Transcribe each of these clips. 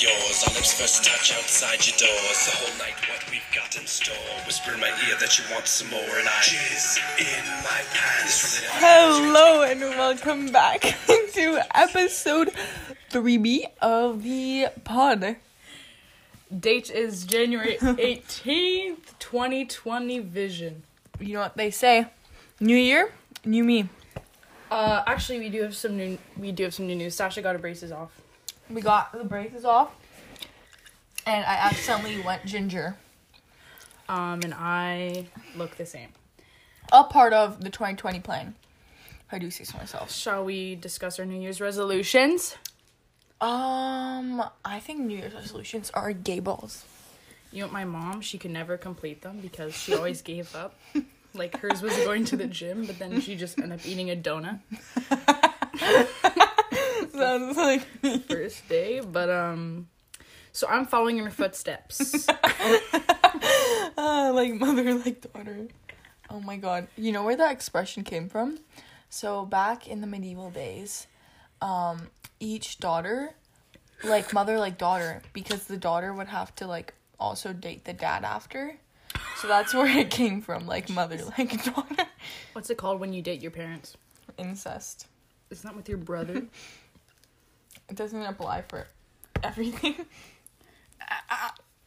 yours. Our lips first touch outside your doors. The whole night, what we've got in store. Whisper in my ear that you want some more, and I jizz in my pants. Hello and welcome back to episode 3B of the pod. Date is January 18th, 2020 vision. You know what they say? New year, new me. Uh actually we do have some new we do have some new news. Sasha got her braces off. We got the braces off, and I accidentally went ginger. Um and I look the same. A part of the 2020 plan. I do say so myself. Shall we discuss our New Year's resolutions? Um, I think New Year's resolutions are gay balls. You know my mom, she could never complete them because she always gave up. Like hers was going to the gym, but then she just ended up eating a donut Sounds like first day. But um so I'm following in her footsteps. uh, like mother, like daughter. Oh my god. You know where that expression came from? So back in the medieval days, um, each daughter, like mother, like daughter, because the daughter would have to like also date the dad after. So that's where it came from, like mother, like daughter. What's it called when you date your parents? Incest. It's not with your brother. It doesn't apply for everything.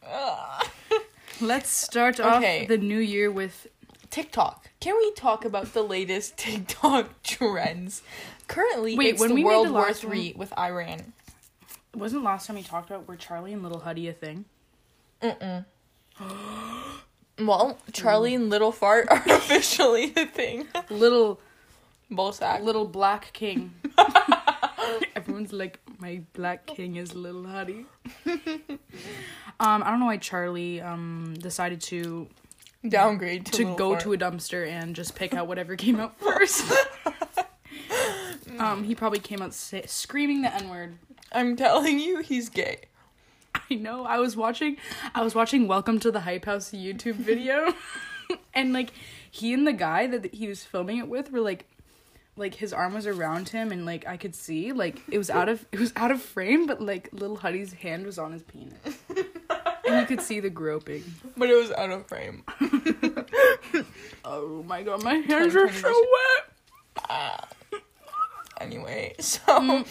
Let's start Okay. off the new year with TikTok. Can we talk about the latest TikTok trends? Currently, Wait, it's when the we World the War Three with Iran. wasn't last time we talked about were Charlie and Little Huddy a thing? Well, Charlie and Little Fart are officially a thing. Little Ballsack. little black king. Everyone's like, my black king is Little Huddy. um, I don't know why Charlie um decided to Downgrade to, to go Fart. to a dumpster and just pick out whatever came out first. um, he probably came out sa- screaming the N word. I'm telling you, he's gay. I know. I was watching I was watching Welcome to the Hype House YouTube video. and like he and the guy that he was filming it with were like like his arm was around him and like I could see like it was out of it was out of frame but like little Huddy's hand was on his penis. and you could see the groping. But it was out of frame. Oh my god, my hands are so wet. Anyway, so Mm.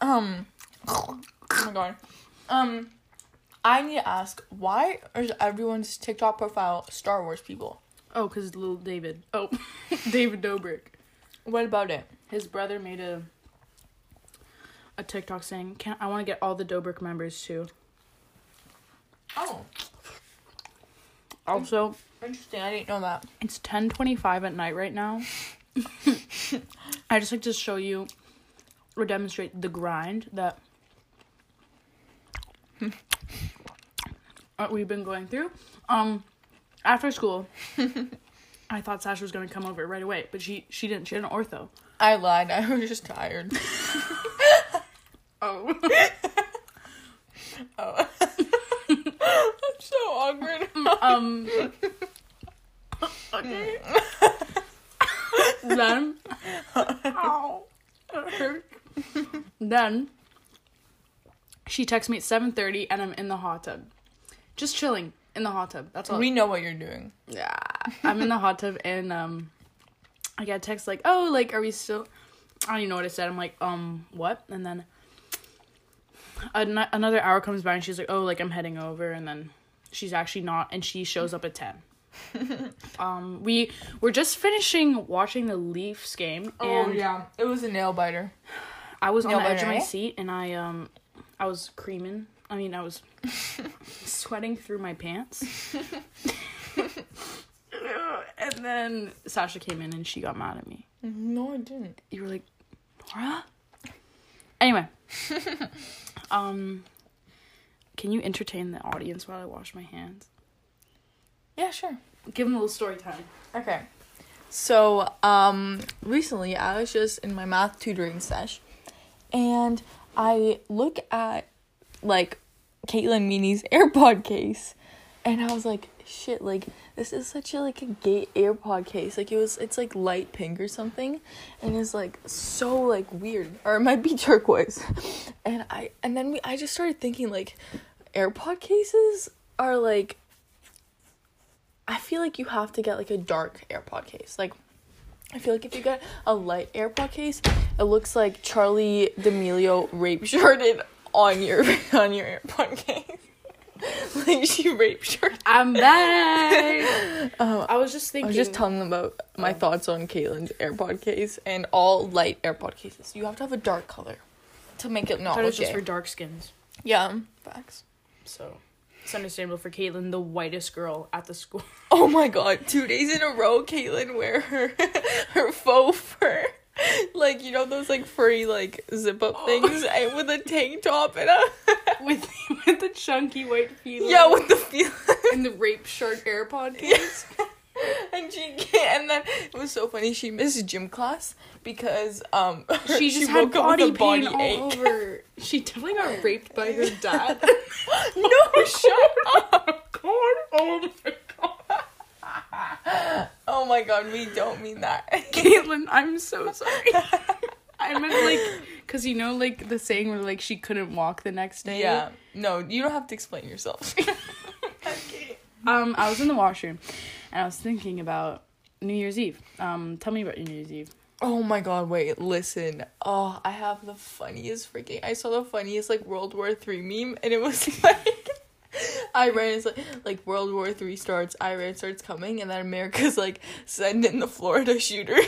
um oh my god. Um I need to ask why is everyone's TikTok profile Star Wars people? Oh, cuz little David. Oh, David Dobrik. What about it? His brother made a a TikTok saying, "Can I want to get all the Dobrik members too?" Oh, Also, interesting. I didn't know that. It's 10:25 at night right now. I just like to show you or demonstrate the grind that uh, we've been going through. Um after school, I thought Sasha was going to come over right away, but she she didn't. She had an ortho. I lied. I was just tired. Oh. oh. I'm so awkward. um Okay. then ow, then she texts me at 7:30 and I'm in the hot tub. Just chilling in the hot tub. That's all. We know what you're doing. yeah. I'm in the hot tub and um I got a text like, "Oh, like are we still I don't even know what I said. I'm like, "Um, what?" And then an- another hour comes by and she's like, "Oh, like I'm heading over." And then she's actually not and she shows up at 10. um we were just finishing watching the Leafs game and Oh, yeah, it was a nail biter. I was on No the edge of my eh? seat and I um I was creaming. I mean, I was sweating through my pants. and then Sasha came in and she got mad at me. No, I didn't. You were like, Nora? Anyway. um can you entertain the audience while I wash my hands? Yeah, sure. Give them a little story time. Okay. So, um, recently I was just in my math tutoring sesh, and I look at like Caitlin Meany's AirPod case, and I was like, shit, like this is such a like a gay AirPod case. Like it was, it's like light pink or something, and it's like so like weird, or it might be turquoise. And I and then we, I just started thinking like, AirPod cases are like. I feel like you have to get like a dark AirPod case, like. I feel like if you get a light AirPod case, it looks like Charlie D'Amelio rape shirted on your on your AirPod case. like she rape shirted. I'm back. Uh, I was just thinking. I was just telling them about my Oh. thoughts on Caitlin's AirPod case and all light AirPod cases. You have to have a dark color to make it not thought it just for dark skins. yeah, facts. So it's understandable for Caitlyn, the whitest girl at the school. Oh my god, two days in a row, Caitlyn wear her her faux fur. Like, you know those like furry like zip up things and with a tank top and a with with the chunky white feet. Yeah, with the feel and the rape shirt AirPod case. and she and then it was so funny, she missed gym class because um She just had up with body a pain ache. all over. She definitely got raped by her dad. no, shut up. God, oh my god. Oh my god, we don't mean that. Caitlin, I'm so sorry. I meant like, cause you know, like the saying where like she couldn't walk the next day. yeah. No, you don't have to explain yourself. Um, I was in the washroom, and I was thinking about New Year's Eve. Um, tell me about your New Year's Eve. Oh my god, wait, listen. Oh, I have the funniest freaking I saw the funniest like World War Three meme and it was like Iran is like like World War Three starts, Iran starts coming, and then America's like send in the Florida shooter.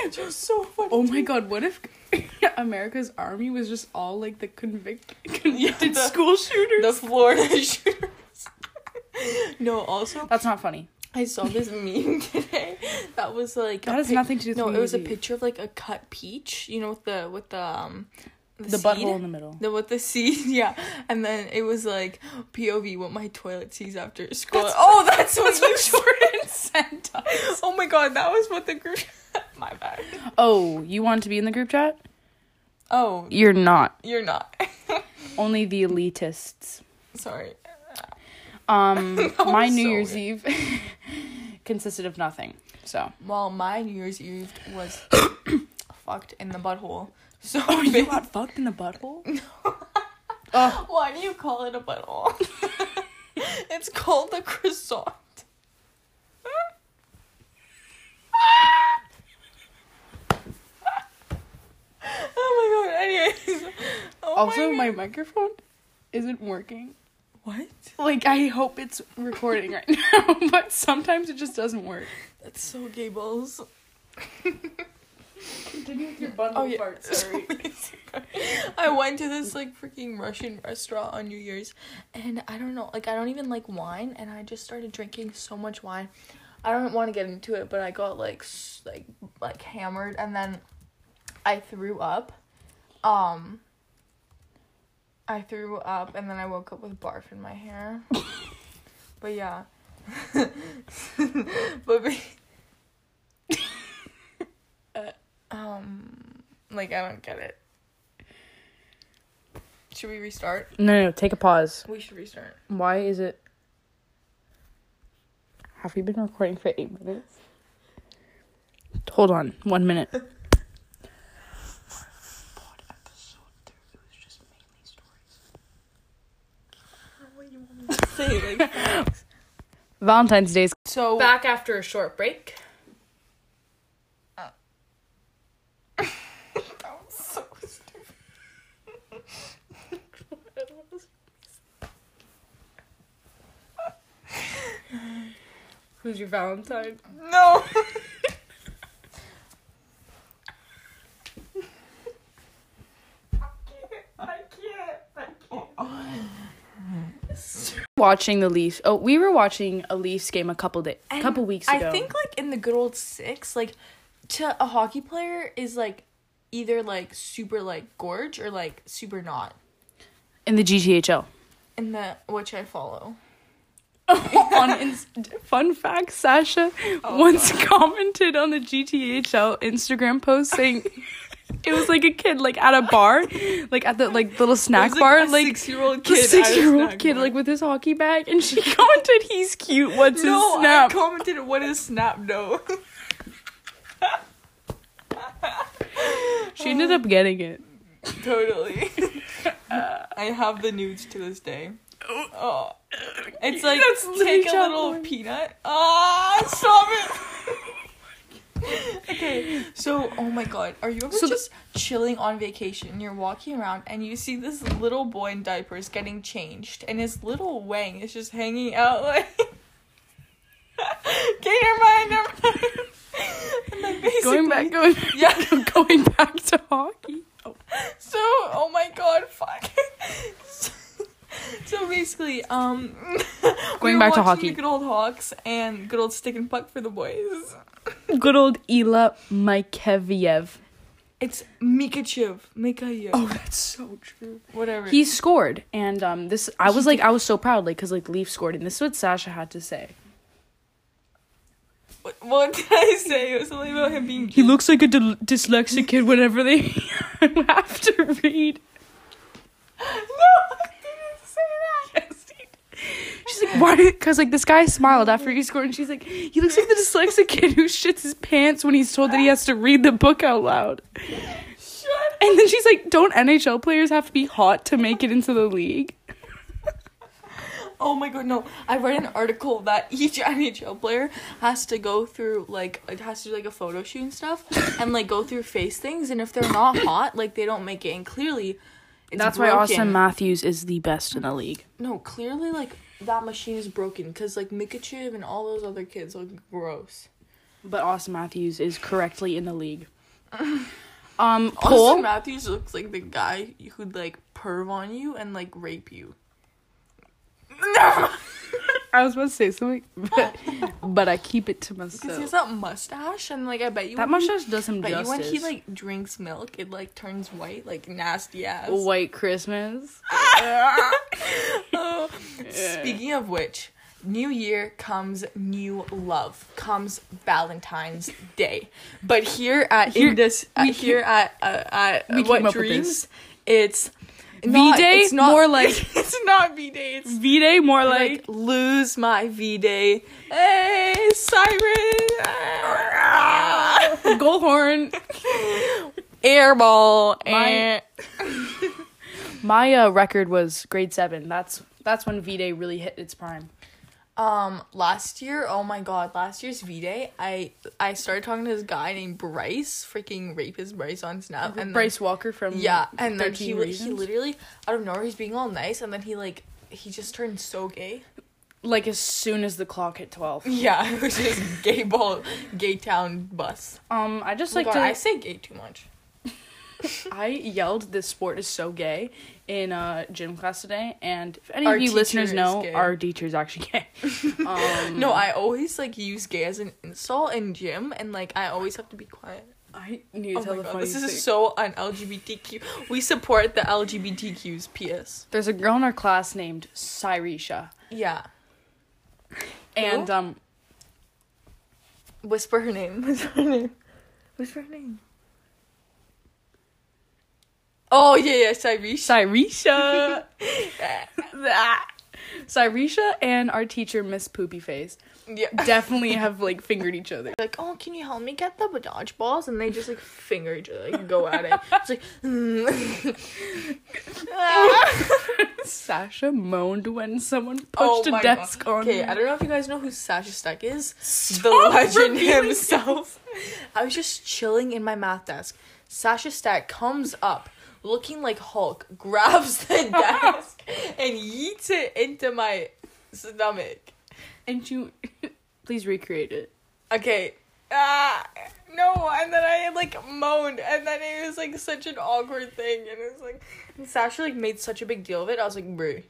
it's just so funny. Oh my god, what if America's army was just all like the convict convicted the- school shooters? The Florida shooters. no, also That's not funny. I saw this meme today that was like That has nothing to do with No, it was a picture of like a cut peach, you know, with the with the um The seed? butthole in the middle. The with the seed, yeah. And then it was like POV what my toilet sees after school. That's- oh, that's, That's what you Jordan sent us. Oh my god, that was what the group My bad. Oh, you want to be in the group chat? Oh, You're not. you're not. Only the elitists. Sorry. Um, my New so Year's Eve consisted of nothing. So. Well, my New Year's Eve was fucked in the butthole. So Oh, you got fucked in the butthole? oh, Why do you call it a butthole? it's called a croissant. oh my god, anyways. Oh also, my, my microphone isn't working. What? Like, I hope it's recording right now, but sometimes it just doesn't work. That's so gay balls. Continue with your bundle Oh yeah. part, sorry. I went to this like freaking Russian restaurant on New Year's and I don't know, like I don't even like wine and I just started drinking so much wine. I don't want to get into it, but I got like s- like like hammered and then I threw up. Um I threw up and then I woke up with barf in my hair. but yeah. but be- uh, um like I don't get it. Should we restart? No, no, take a pause. We should restart. Why is it. Have we been recording for eight minutes? Hold on, one minute. Valentine's Day's so. back after a short break. That was so stupid. Who's your Valentine? No. I can't. I can't. Watching the Leafs. Oh, we were watching a Leafs game a couple days, And couple weeks ago. I think like in the good old six, like to a hockey player is like either like super like gorge or like super not. in the GTHL. In the which I follow. on ins- fun fact, Sasha Oh, once commented on the GTHL Instagram post saying It was like a kid, like at a bar, like at the like little snack like, bar, a like six-year-old kid six-year-old kid, bar. like with his hockey bag, and she commented, "He's cute. What's no, his snap?" I commented what is snap no. she ended up getting it. totally. I have the nudes to this day. Oh. oh. It's like That's take a little Boy. peanut. Ah, stop it. okay, so oh my god, are you ever So the- just chilling on vacation? You're walking around and you see this little boy in diapers getting changed, and his little wang is just hanging out like. okay, never mind, never mind. And then Going back, going, yeah. going back to hockey. Oh. So, oh my god, fuck. so, so basically, um, Going were back to hockey. Good old Hawks and good old stick and puck for the boys. Good old Ila Mikeviev. It's Mikachev, Mikayev, Oh, that's so true. whatever. He scored, and um, this I was like, I was so proud, like, cause like Leaf scored, and this is what Sasha had to say. what, what did I say? It was something about him being. He looks like a dil- dyslexic kid whenever they have to read. no, I didn't say that. Yes, he did. She's like, why? Because like this guy smiled after he scored, and she's like, he looks like the dyslexic kid who shits his pants when he's told that he has to read the book out loud. Shut And then she's like, don't NHL players have to be hot to make it into the league? Oh my god, no. I read an article that each NHL player has to go through like it has to do like a photo shoot and stuff and like go through face things and if they're not hot, like they don't make it. And clearly it's That's why. Auston Matthews is the best in the league. No, clearly like that machine is broken because like Mikachev and all those other kids look gross. But Auston Matthews is correctly in the league. Um, Auston Matthews looks like the guy who'd like perv on you and like rape you. No, I was about to say something, but, but I keep it to myself. because he has that mustache and like I bet you That when he- mustache does him But you justice. when he like drinks milk, it like turns white, like nasty ass. White Christmas. Oh. Speaking of which, New Year comes new love, comes Valentine's Day. But here at Here- in this uh, we here at uh, at we Wet Dreams, it's V-Day? It's not More like- it's not V Day. It's V Day, more like like. lose my V Day. Hey, siren. Goal horn. Airball My- and My uh, record was grade seven. That's that's when V Day really hit its prime. Um, last year, oh my god, last year's V Day, I I started talking to this guy named Bryce, freaking rapist Bryce on Snap, and then- Bryce Walker from yeah, and then he li- he Reasons. literally out of nowhere he's being all nice, and then he like he just turned so gay. like as soon as the clock hit twelve. Yeah, it was just gay ball, gay town bus. Um, I just Oh like God, to. I say gay too much. I yelled this sport is so gay in uh gym class today and if any Our of you listeners know gay. our is actually gay. um No, I always like use gay as an insult in gym, and like I always have to be quiet. I need to Oh tell my the god, funny this thing. is so un LGBTQ. We support the LGBTQs. P.S. There's a girl in our class named Cyrisha. Yeah, And Who? um whisper her name. Whisper her name. Whisper her name. Oh yeah, yeah, Cyrisha. Cyrisha Cyrisha and our teacher Miss Poopy Face yeah. definitely have like fingered each other. Like, oh, can you help me get the dodgeballs? And they just like finger each other, like go at it. It's like, Sasha moaned when someone oh pushed oh a desk God. on Okay. I don't know if you guys know who Sasha Steck is. the legend himself. I was just chilling in my math desk. Sasha Stack comes up, looking like Hulk, grabs the desk, and yeets it into my stomach. And you please recreate it. Okay. Ah, no, and then I like moaned, and then it was like such an awkward thing, and it was like and Sasha like made such a big deal of it. I was like, bruh.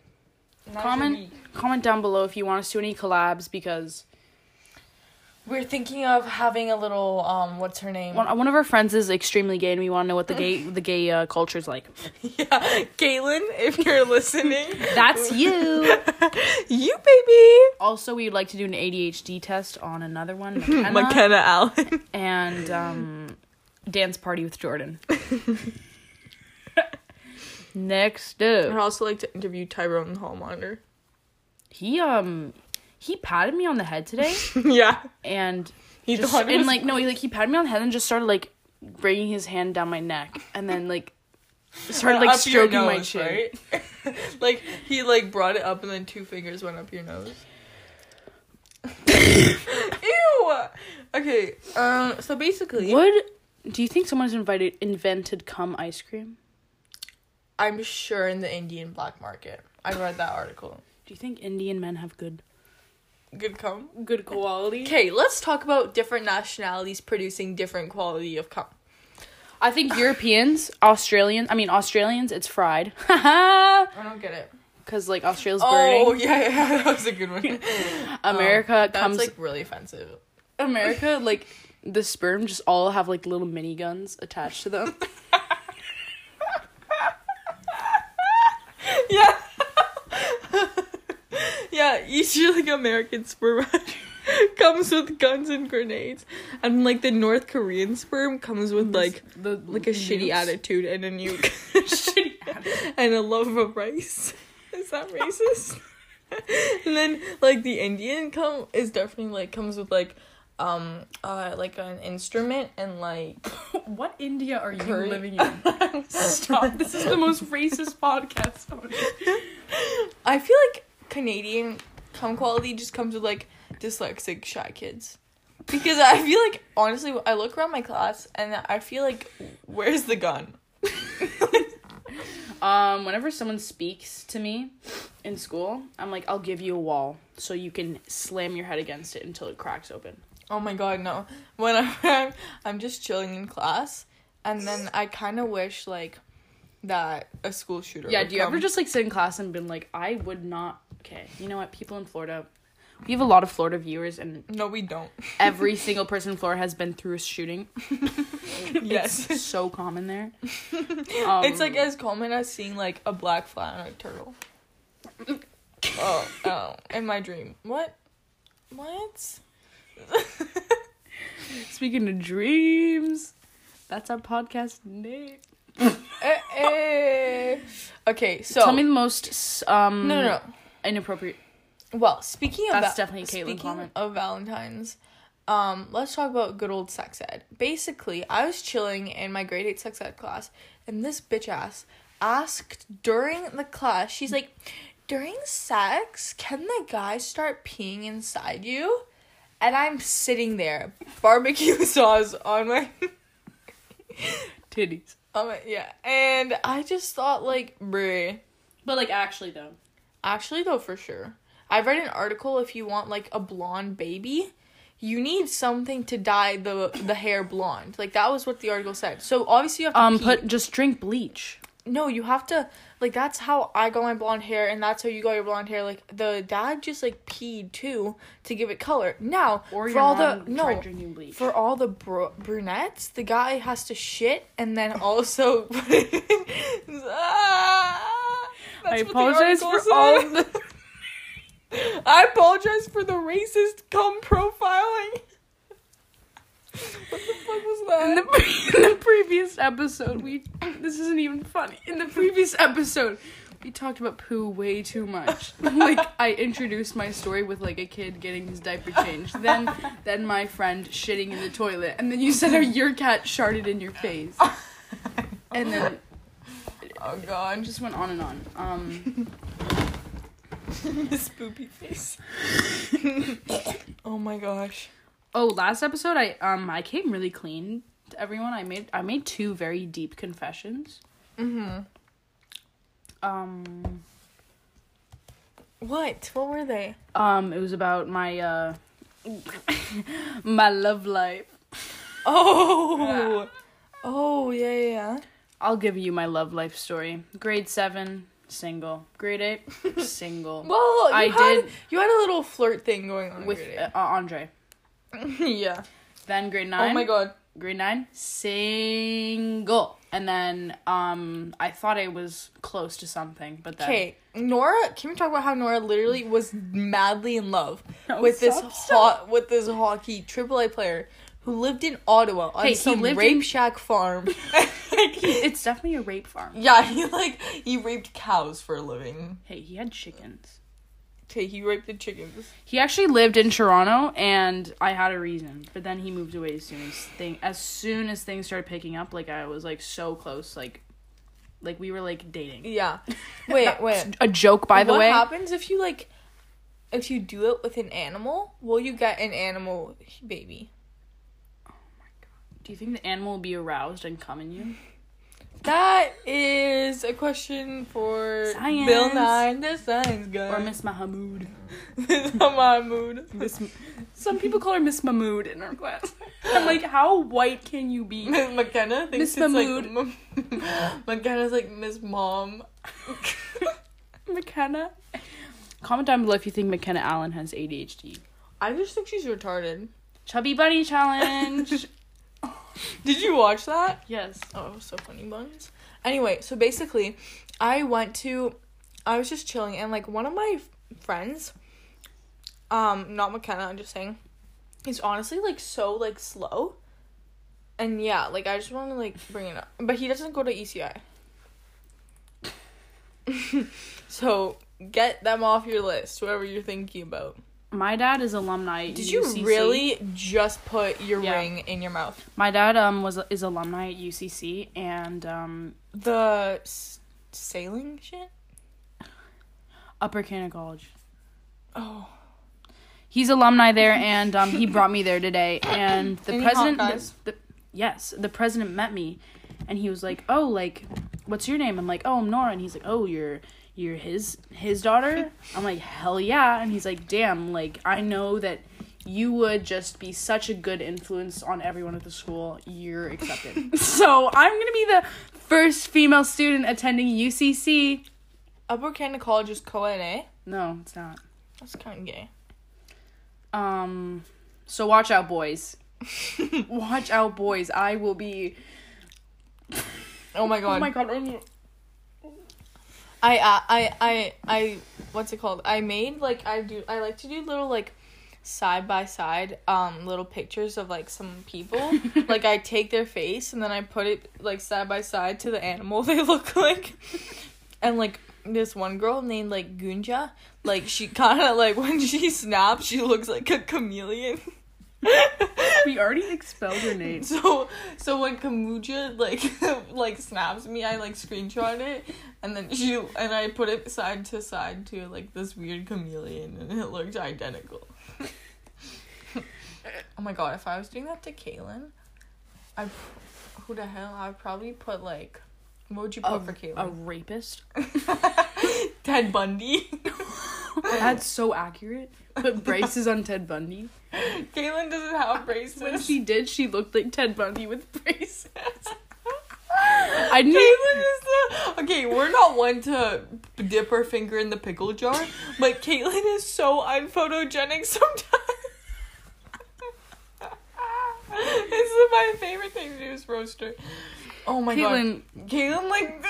Comment comment down below if you want us to do any collabs because We're thinking of having a little um, what's her name? one, one of our friends is extremely gay and we want to know what the gay the gay uh, culture is like. yeah, Caitlin, if you're listening, That's you. you baby, also, we'd like to do an ADHD test on another one, McKenna, McKenna Allen. and um, dance party with Jordan. Next I'd also like to interview Tyrone Hallmonder. he um he patted me on the head today, yeah. and He just, thought and like no, he like he patted me on the head and just started like bringing his hand down my neck, and then like started like stroking my nose, chin. right? like he like brought it up and then two fingers went up your nose. Ew. Okay. Um. So basically, Would do you think someone's invited invented cum ice cream? I'm sure in the Indian black market. I read that article. Do you think Indian men have good Good cum. good quality? Okay, let's talk about different nationalities producing different quality of cum. I think Europeans, Australians, I mean Australians, it's fried. I don't get it. Cause like Australia's Oh burning. yeah, yeah, that was a good one. America Um, that's comes like really offensive. America like the sperm just all have like little mini guns attached to them. Yeah. Yeah, usually like American sperm comes with guns and grenades. And like the North Korean sperm comes with like the like a shitty attitude and a nuke. Shitty attitude. and a love of rice. Is that racist? and then like the Indian come is definitely like comes with like um uh like an instrument and like What India are you Curry. living in? Stop. This is the most racist podcast. I feel like Canadian cum quality just comes with like dyslexic shy kids. Because I feel like honestly I look around my class and I feel like where's the gun? Um, whenever someone speaks to me in school, I'm like, I'll give you a wall so you can slam your head against it until it cracks open. Oh my god, no. When I'm I'm just chilling in class and then I kind of wish like that a school shooter Yeah, do you ever just like sit in class and been like, I would not. Okay, you know what? People in Florida, we have a lot of Florida viewers, and No, we don't. every single person in Florida has been through a shooting. yes. It's so common there. Um, it's like as common as seeing like a black fly on a turtle. oh, oh, in my dream. What? What? speaking of dreams, that's our podcast name. eh, eh. Okay, so Tell me the most s- um no, no, no. Inappropriate. Well, speaking of That's Va- definitely Caitlyn speaking comment. of Valentine's, um, let's talk about good old sex ed. Basically, I was chilling in my grade eight sex ed class, and this bitch ass asked during the class. She's like, "During sex, can the guy start peeing inside you?" And I'm sitting there, barbecue sauce on my Titties. on my yeah, and I just thought like, bruh. But like actually though. Actually, though, for sure. I've read an article if you want like a blonde baby, you need something to dye the the hair blonde. Like that was what the article said. So obviously you have to Um pee. put just drink bleach. no, you have to like that's how I got my blonde hair and that's how you got your blonde hair. Like the dad just like peed too to give it color. Now Or for all the no drinking bleach. for all the br- brunettes, the guy has to shit and then also. Ah, that's I what apologize for all said. of the I apologize for the racist cum profiling. what the fuck was that? in the, pre- in the previous episode, we this isn't even funny. In the previous episode, we talked about poo way too much. like I introduced my story with like a kid getting his diaper changed, then then my friend shitting in the toilet, and then you said how your cat sharted in your face, and then oh it god, just went on and on. Um, this spoopy face. oh my gosh. oh, last episode, I um I came really clean to everyone. I made I made two very deep confessions. Mm Mhm. Um. What? What were they? Um, it was about my uh my love life. Oh. Oh yeah yeah. I'll give you my love life story. Grade seven, single. Grade eight, single. Well, you I had, did- You had a little flirt thing going on with uh, Andre. yeah. Then grade nine. Oh my god. Grade nine, single. And then um, I thought I was close to something, but then Okay, Nora. Can we talk about how Nora literally was madly in love No, with this stop, hot with this hockey AAA player who lived in Ottawa on Hey, some rape in- shack farm. it's definitely a rape farm. yeah, he like he raped cows for a living. Hey, he had chickens. Okay, he raped the chickens. He actually lived in Toronto, and I had a reason. But then he moved away as soon as thing as soon as things started picking up. Like I was like so close, like like we were like dating. Yeah. Wait, wait. A joke, by the what way. What happens if you like if you do it with an animal? Will you get an animal baby? Do you think the animal will be aroused and come in you? That is a question for Science. Bill Nye, the science guy. Or Miss Mahamood? Miss Mahmood. Miss. Some people call her Miss Mahmood in our class. I'm like, how white can you be? Miss McKenna thinks Miss it's Mahmood. like m- McKenna's like Miss Mom. McKenna. Comment down below if you think McKenna Allen has ADHD. I just think she's retarded. Chubby Bunny Challenge. Did you watch that? yes. Oh, it was so funny, buns. Anyway, so basically, I went to, I was just chilling, and like one of my friends, um, not McKenna, I'm just saying, he's honestly like so like slow, and yeah, like I just want to like bring it up, but he doesn't go to ECI. so get them off your list, whoever you're thinking about. My dad is alumni. Did you UCC. really just put your Yeah. ring in your mouth? My dad um was is alumni at UCC and um The s- sailing shit. Upper Canada College. Oh. He's alumni there, and um, he brought me there today. And the Any president, the, the- yes, the president met me, and he was like, "Oh, like, what's your name?" I'm like, "Oh, I'm Nora," and he's like, "Oh, you're you're his his daughter." I'm like, "Hell yeah!" And he's like, "Damn, like, I know that." You would just be such a good influence on everyone at the school. You're accepted. so I'm gonna be the first female student attending UCC. Upper Canada College is co-ed, eh? No, it's not. That's kind of gay. Um, so watch out, boys. watch out, boys. I will be. Oh my god. Oh my god. I'm- uh, I I I what's it called? I made like I do I like to do little like side by side um little pictures of like some people. like I take their face and then I put it like side by side to the animal they look like. And like this one girl named like Gunja, like she kind of like when she snaps, she looks like a chameleon. We already expelled her name. So so when Kamuja like like snaps me, I like screenshot it and then she and I put it side to side to like this weird chameleon and it looked identical. oh my god, if I was doing that to Kaylin, I who the hell I'd probably put like what would you put A, for a rapist. Ted Bundy. That's so accurate. Put braces on Ted Bundy. Kaylin doesn't have braces. When she did, she looked like Ted Bundy with braces. I knew. Caitlin is the okay. We're not one to dip our finger in the pickle jar, but Caitlin is so unphotogenic sometimes. this is my favorite thing to do is roast her. Oh my Caitlin, god, Caitlin like.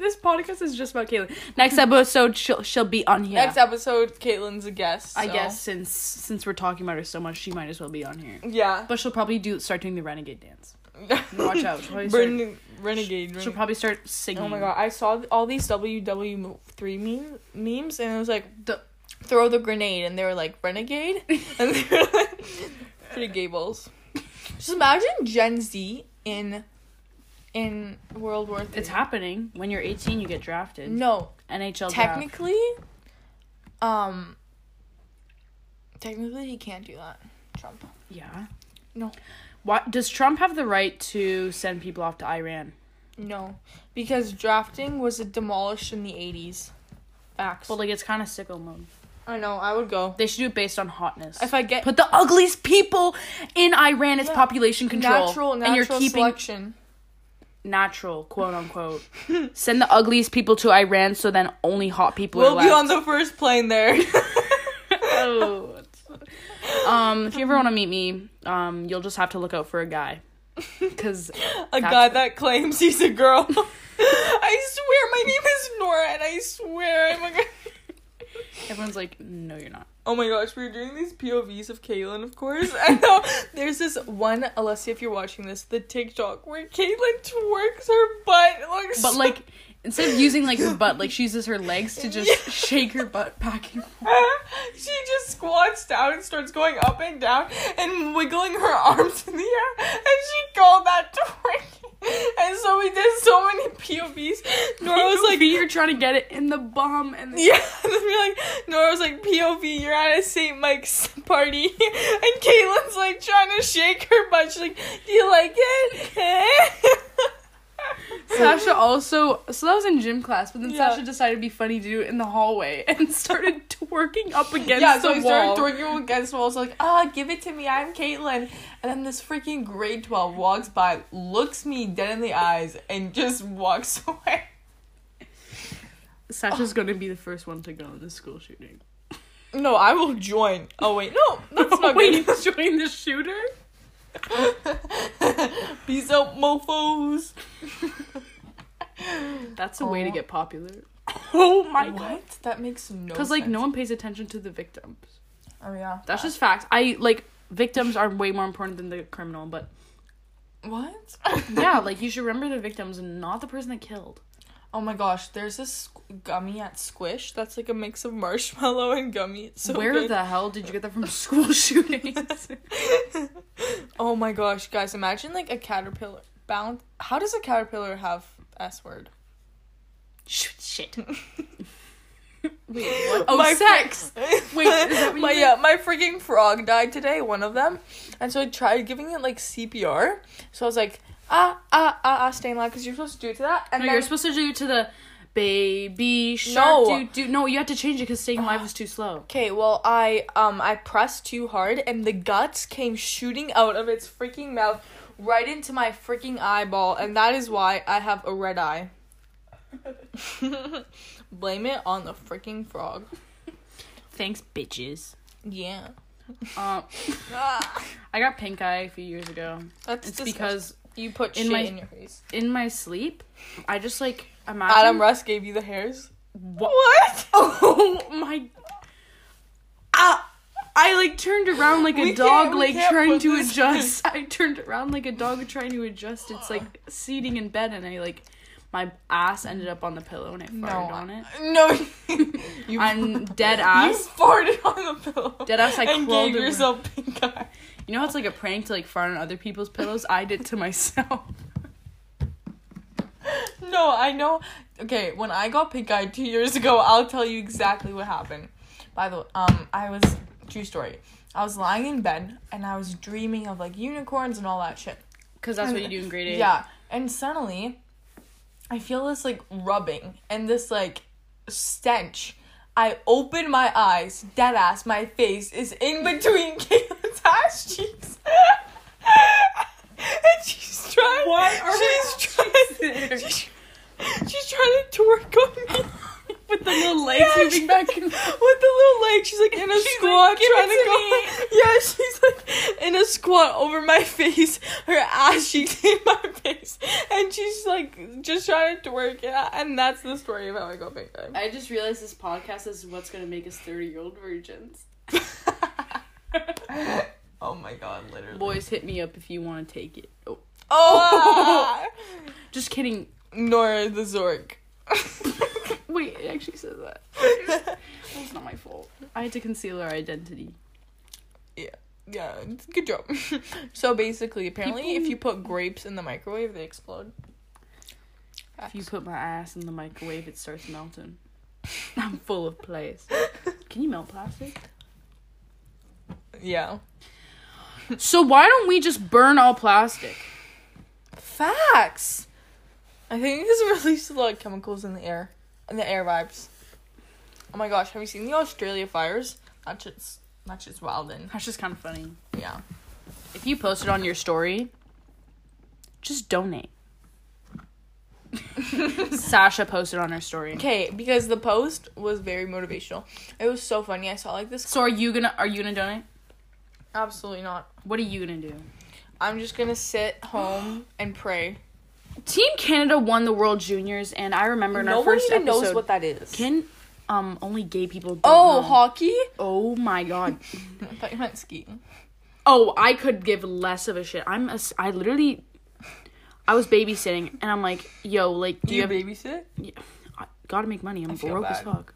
This podcast is just about Caitlin. Next episode, she'll she'll be on here. Next episode, Caitlin's a guest. I so- guess since since we're talking about her so much, she might as well be on here. Yeah. But she'll probably do start doing the renegade dance. Watch out. She'll probably start, Ren- renegade. she'll probably start singing. Oh my god, I saw all these WW three meme memes and it was like The- throw the grenade and they were like renegade and they were like pretty gay balls. Just imagine Gen Z in in World War Three. It's happening. When you're 18, you get drafted. No, NHL draft. technically, um, technically he can't do that. Trump. Yeah. No. Why does Trump have the right to send people off to Iran? No, because drafting was demolished in the eighties. Facts. Well, like it's kind of sicko mode. I know. I would go They should do it based on hotness. if I get Put the ugliest people in Iran it's Yeah. population control, natural natural and you're keeping selection. Natural, quote unquote. Send the ugliest people to Iran, so then only hot people We'll be left. on the first plane there. oh. Um, if you ever want to meet me, um, you'll just have to look out for a guy, because a guy that claims he's a girl. I swear, my name is Nora, and I swear I'm a. if everyone's like, no, you're not. Oh my gosh, we were doing these POVs of Caitlyn, of course. I know there's this one, Alessia, if you're watching this, the TikTok where Caitlyn twerks her butt. It looks But so- like, instead of using like her butt, like she uses her legs to just Yeah. shake her butt back and forth. she just squats down and starts going up and down and wiggling her arms in the air, and she called that twerking. And so we did so many POVs. Nora was like, you're trying to get it in the bum, and then Yeah, and then we're like, Nora was like, POV, you're at a St. Mike's party. And Caitlin's like trying to shake her butt. She's like, Do you like it? Sasha also. So that was in gym class, but then Yeah. Sasha decided to be funny to do it in the hallway and started twerking up against yeah, so the wall. started you against the wall. So like, ah, give it to me. I'm Caitlin. And then this freaking grade 12 walks by, looks me dead in the eyes, and just walks away. Sasha's gonna be the first one to go in the school shooting. No, I will join. Oh, wait. No, that's not Wait, good. join the shooter? Peace out, mofos. That's a way to get popular. Oh my god. That makes no Because like sense. no one pays attention to the victims. Oh, yeah. That's just facts. I like victims are way more important than the criminal, but What? yeah, like you should remember the victims and not the person that killed. Oh my gosh, there's this gummy at Squish that's like a mix of marshmallow and gummy. It's so Where good. the hell did you get that from school shootings? Oh my gosh, guys, imagine like a caterpillar bound. How does a caterpillar have S word? Shit. Wait, what? Oh, My sex. fr- Wait, is that what you my yeah, my freaking frog died today, one of them, and so I tried giving it like CPR. So I was like, ah ah ah ah, staying alive because you're supposed to do it to that, and No, then you're supposed to do it to the baby shark. No. Do, do no. You had to change it because staying alive was too slow. Okay, well, I um I pressed too hard and the guts came shooting out of its freaking mouth right into my freaking eyeball and that is why I have a red eye. Blame it on the freaking frog. Thanks, bitches. Yeah. Um, I got pink eye a few years ago. that's It's disgusting. because you put in shit my- in your face. in my sleep, I just like imagine. Adam Russ gave you the hairs. What? What? Oh my. Ah! I like turned around like a We dog, like trying to adjust. I turned around like a dog trying to adjust. It's like seating in bed, and I like my ass ended up on the pillow, and I farted No. on it. No. you I'm dead ass. You farted on the pillow. Dead ass, I and gave around. yourself pink eye. You know how it's like a prank to like fart on other people's pillows? I did to myself. No, I know. Okay, when I got pink eye two years ago, I'll tell you exactly what happened. By the way, um, I was true story. I was lying in bed and I was dreaming of like unicorns and all that shit. Because that's what you do in grade eight. Yeah, and suddenly, I feel this like rubbing and this like stench. I open my eyes, dead ass. My face is in between ass cheeks. and she's trying. Why are she's her trying? there? She's, she's trying to twerk on me. With the little legs Yeah, moving back and with the little legs, She's like in a She's squat like, "Give it trying to to go. Yeah, she's like in a squat over my face. Her ass cheeks in my face, and she's like just trying to work. Yeah, and that's the story of how I got big time. I just realized this podcast is what's gonna make us 30 year old virgins. oh my god, literally. Boys, hit me up if you want to take it. Oh, Oh, just kidding. Nora the Zork. Wait, it actually says that. It's not my fault. I had to conceal our identity. yeah, Yeah, good job. so basically, apparently, if you put grapes in the microwave, they explode. If you put my ass in the microwave, it starts melting. I'm full of place. Can you melt plastic? Yeah. So why don't we just burn all plastic? Facts. I think it's released a lot of chemicals in the air, and the air vibes. Oh my gosh, have you seen the Australia fires? That shit's that shit's wild and That's just kind of funny. yeah. If you post it on your story, just donate. Sasha posted on her story. Okay, because the post was very motivational. It was so funny. I saw like this. So are you gonna are you gonna donate? Absolutely not. What are you gonna do? I'm just gonna sit home and pray. Team Canada won the World Juniors, and I remember in no our one first even episode. knows what that is. Can um only gay people. Oh, know. hockey? Oh my god. I thought you meant skiing. Oh, I could give less of a shit. I'm a, I literally I was babysitting and I'm like, yo, like do Do you you have babysit? Yeah, I gotta make money. I'm feel broke as bad fuck.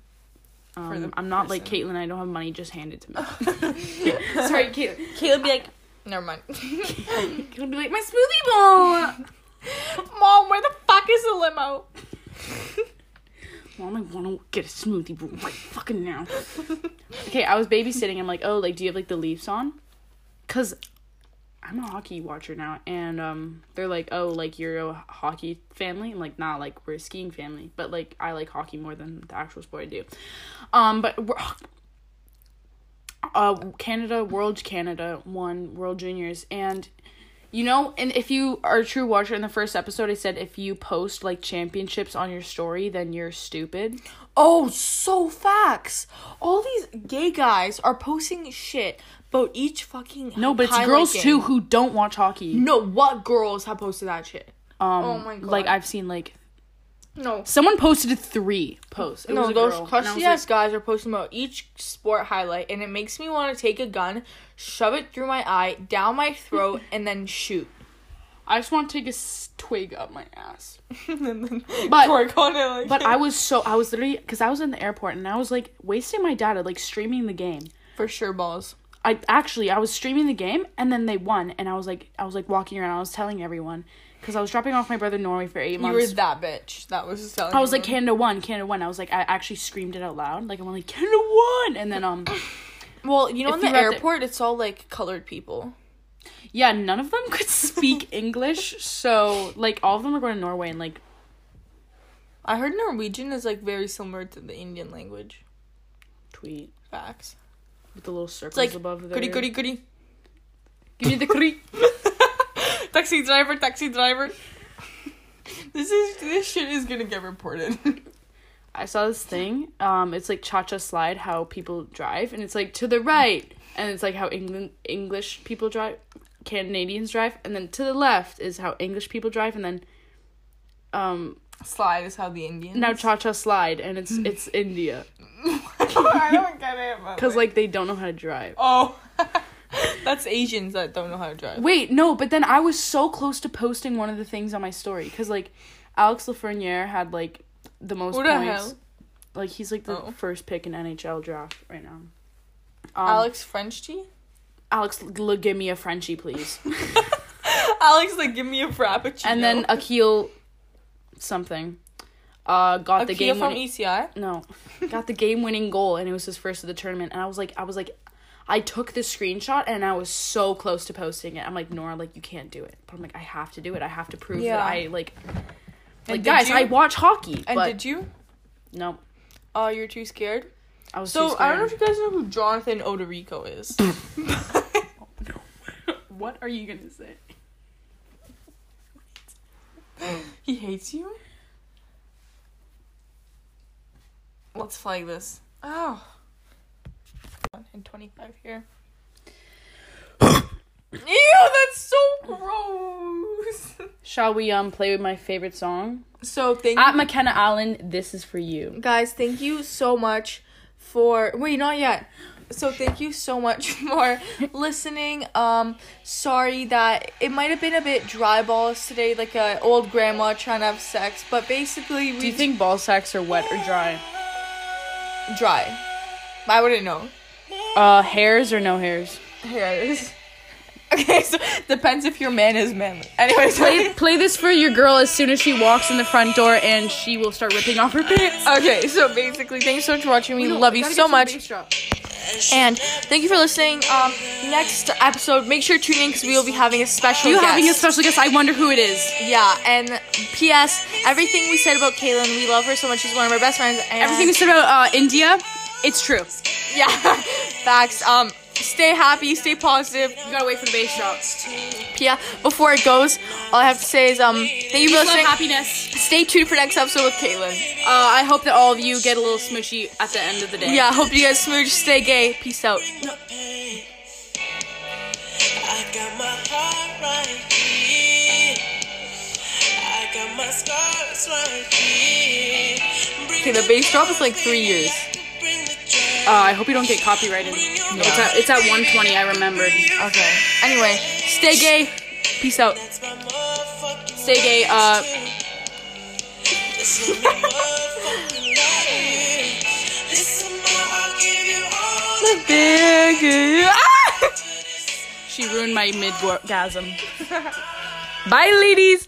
Um, I'm not like person. Caitlyn. I don't have money. Just hand it to me. Sorry, Caitlyn. Caleb be like, never mind. Caitlyn be like, my smoothie bowl. Mom, where the fuck is the limo? Mom, I want to get a smoothie bowl right fucking now. okay, I was babysitting. I'm like, oh, like, do you have like the Leafs on? Cause I'm a hockey watcher now, and um, they're like, oh, like you're a hockey family. I'm like, not like we're a skiing family, but like I like hockey more than the actual sport I do. Um, but uh, Canada, World Canada won World Juniors, and you know, and if you are a true watcher, in the first episode, I said if you post like championships on your story, then you're stupid. Oh, so facts. All these gay guys are posting shit about each fucking No, but it's girls game. too who don't watch hockey. No, what girls have posted that shit? Um, Oh my god. Like I've seen like No. someone posted three posts. It No, those girl, and I crusty ass like, guys are posting about each sport highlight, and it makes me want to take a gun, shove it through my eye, down my throat, and then shoot. I just want to take a twig up my ass. and then But- it like But I was so I was literally because I was in the airport and I was like wasting my data like streaming the game. for sure balls. I actually I was streaming the game and then they won and I was like I was like walking around I was telling everyone because I was dropping off my brother in Norway for eight months. You were that bitch. That was telling I was like. Canada won, Canada won. I was like I actually screamed it out loud like I'm like Canada won, and then um Well, you know, in the were at the- airport, it's all like colored people. yeah none of them could speak English so like all of them were going to Norway and like I heard Norwegian is like very similar to the Indian language. tweet Facts. with the little circles It's like above there. goody goody goody. Give me the curry. taxi driver, taxi driver. this is this shit is gonna get reported. I saw this thing. Um, it's like cha cha slide how people drive, and it's like to the right, and it's like how England English people drive, Canadians drive, and then to the left is how English people drive, and then um Slide is how the Indians. now cha cha slide, and it's it's India I don't get it. because like they don't know how to drive. oh, that's Asians that don't know how to drive. Wait, no, but then I was so close to posting one of the things on my story because like Alex Lafreniere had like the most Who the points. hell? Like he's like the Oh. first pick in NHL draft right now. Um, Alex French tea. Alex, l- give me a Frenchie, please. Alex, like, give me a frappuccino. and then Akil, something, uh, got the game from winning. ECI. no, got the game winning goal, and it was his first of the tournament. And I was like, I was like, I took the screenshot, and I was so close to posting it. I'm like, Nora, like you can't do it, but I'm like, I have to do it. I have to prove Yeah. that I like. Like did guys, you? I watch hockey, And but did you? no, Oh, you're too scared. I was So too I don't know if you guys know who Jonathan Odorico is. what are you gonna say? he hates you. Let's flag this. Oh. And 25 here. Ew, that's so gross. Shall we um play with my favorite song? So thank At you, McKenna Allen, this is for you. guys. Thank you so much for. Wait, not yet. So thank you so much for listening. Um, sorry that it might have been a bit dry balls today, like a old grandma trying to have sex. But basically, we Do you think ball sacks are wet or dry? dry? I wouldn't know. Uh, hairs or no hairs? Is. Okay, so depends if your man is manly. Anyways, Play, play this for your girl as soon as she walks in the front door and she will start ripping off her pants. okay, so basically, thanks so much for watching. We love you so much, and thank you for listening. Um, next episode, make sure to tune in because we will be having a special. You guest. having a special guest? I wonder who it is. Yeah, and P.S. Everything we said about Kaylin, we love her so much. She's one of our best friends. And Everything we said about uh, India, it's true. yeah, facts. Um, stay happy, stay positive. You gotta wait for the bass drop. Yeah, before it goes, all I have to say is um, thank you for Peace, listening. happiness. Stay tuned for next episode with Caitlin. Uh, I hope that all of you get a little smoochy at the end of the day. Yeah, I hope you guys smooch. Stay gay. Peace out. I got my heart right here. I got my scars right here. Okay, the bass drop is like three years. Uh, I hope you don't get copyrighted. It's at it's at 120. I remembered. Okay. Anyway, Stay gay. Peace out. Stay gay. Uh, she ruined my mid-gasm. Bye, ladies.